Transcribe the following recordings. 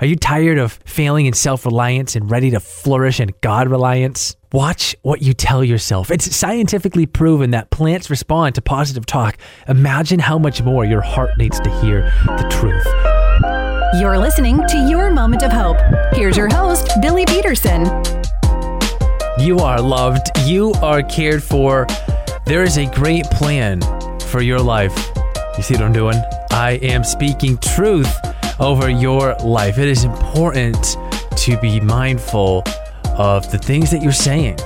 Are you tired of failing in self reliance and ready to flourish in God reliance? Watch what you tell yourself. It's scientifically proven that plants respond to positive talk. Imagine how much more your heart needs to hear the truth. You're listening to Your Moment of Hope. Here's your host, Billy Peterson. You are loved, you are cared for. There is a great plan for your life. You see what I'm doing? I am speaking truth over your life. It is important to be mindful of the things that you're saying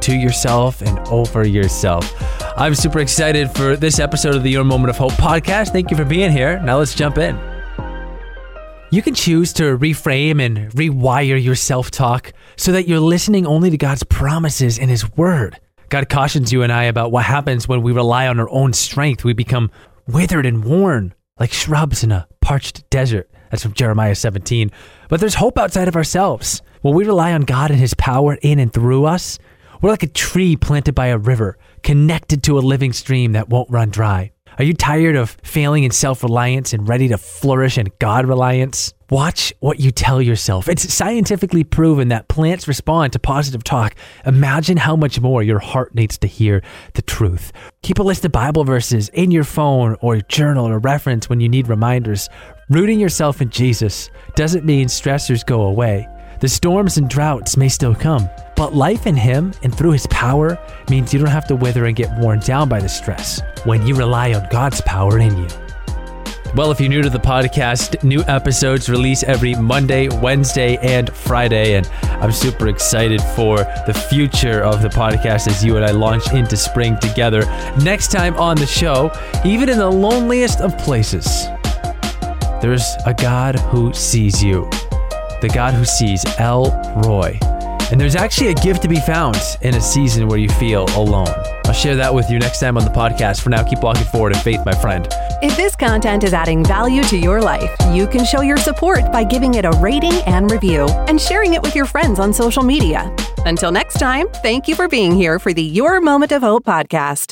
to yourself and over yourself. I'm super excited for this episode of the Your Moment of Hope podcast. Thank you for being here. Now let's jump in. You can choose to reframe and rewire your self talk so that you're listening only to God's promises and His Word. God cautions you and I about what happens when we rely on our own strength. We become withered and worn like shrubs in a parched desert. That's from Jeremiah 17. But there's hope outside of ourselves. When we rely on God and His power in and through us, we're like a tree planted by a river, connected to a living stream that won't run dry. Are you tired of failing in self reliance and ready to flourish in God reliance? Watch what you tell yourself. It's scientifically proven that plants respond to positive talk. Imagine how much more your heart needs to hear the truth. Keep a list of Bible verses in your phone or journal or reference when you need reminders. Rooting yourself in Jesus doesn't mean stressors go away. The storms and droughts may still come, but life in Him and through His power means you don't have to wither and get worn down by the stress when you rely on God's power in you. Well, if you're new to the podcast, new episodes release every Monday, Wednesday, and Friday. And I'm super excited for the future of the podcast as you and I launch into spring together. Next time on the show, even in the loneliest of places, there's a God who sees you the God who sees, El Roi. And there's actually a gift to be found in a season where you feel alone. I'll share that with you next time on the podcast. For now, keep walking forward in faith, my friend. If this content is adding value to your life, you can show your support by giving it a rating and review and sharing it with your friends on social media. Until next time, thank you for being here for the Your Moment of Hope podcast.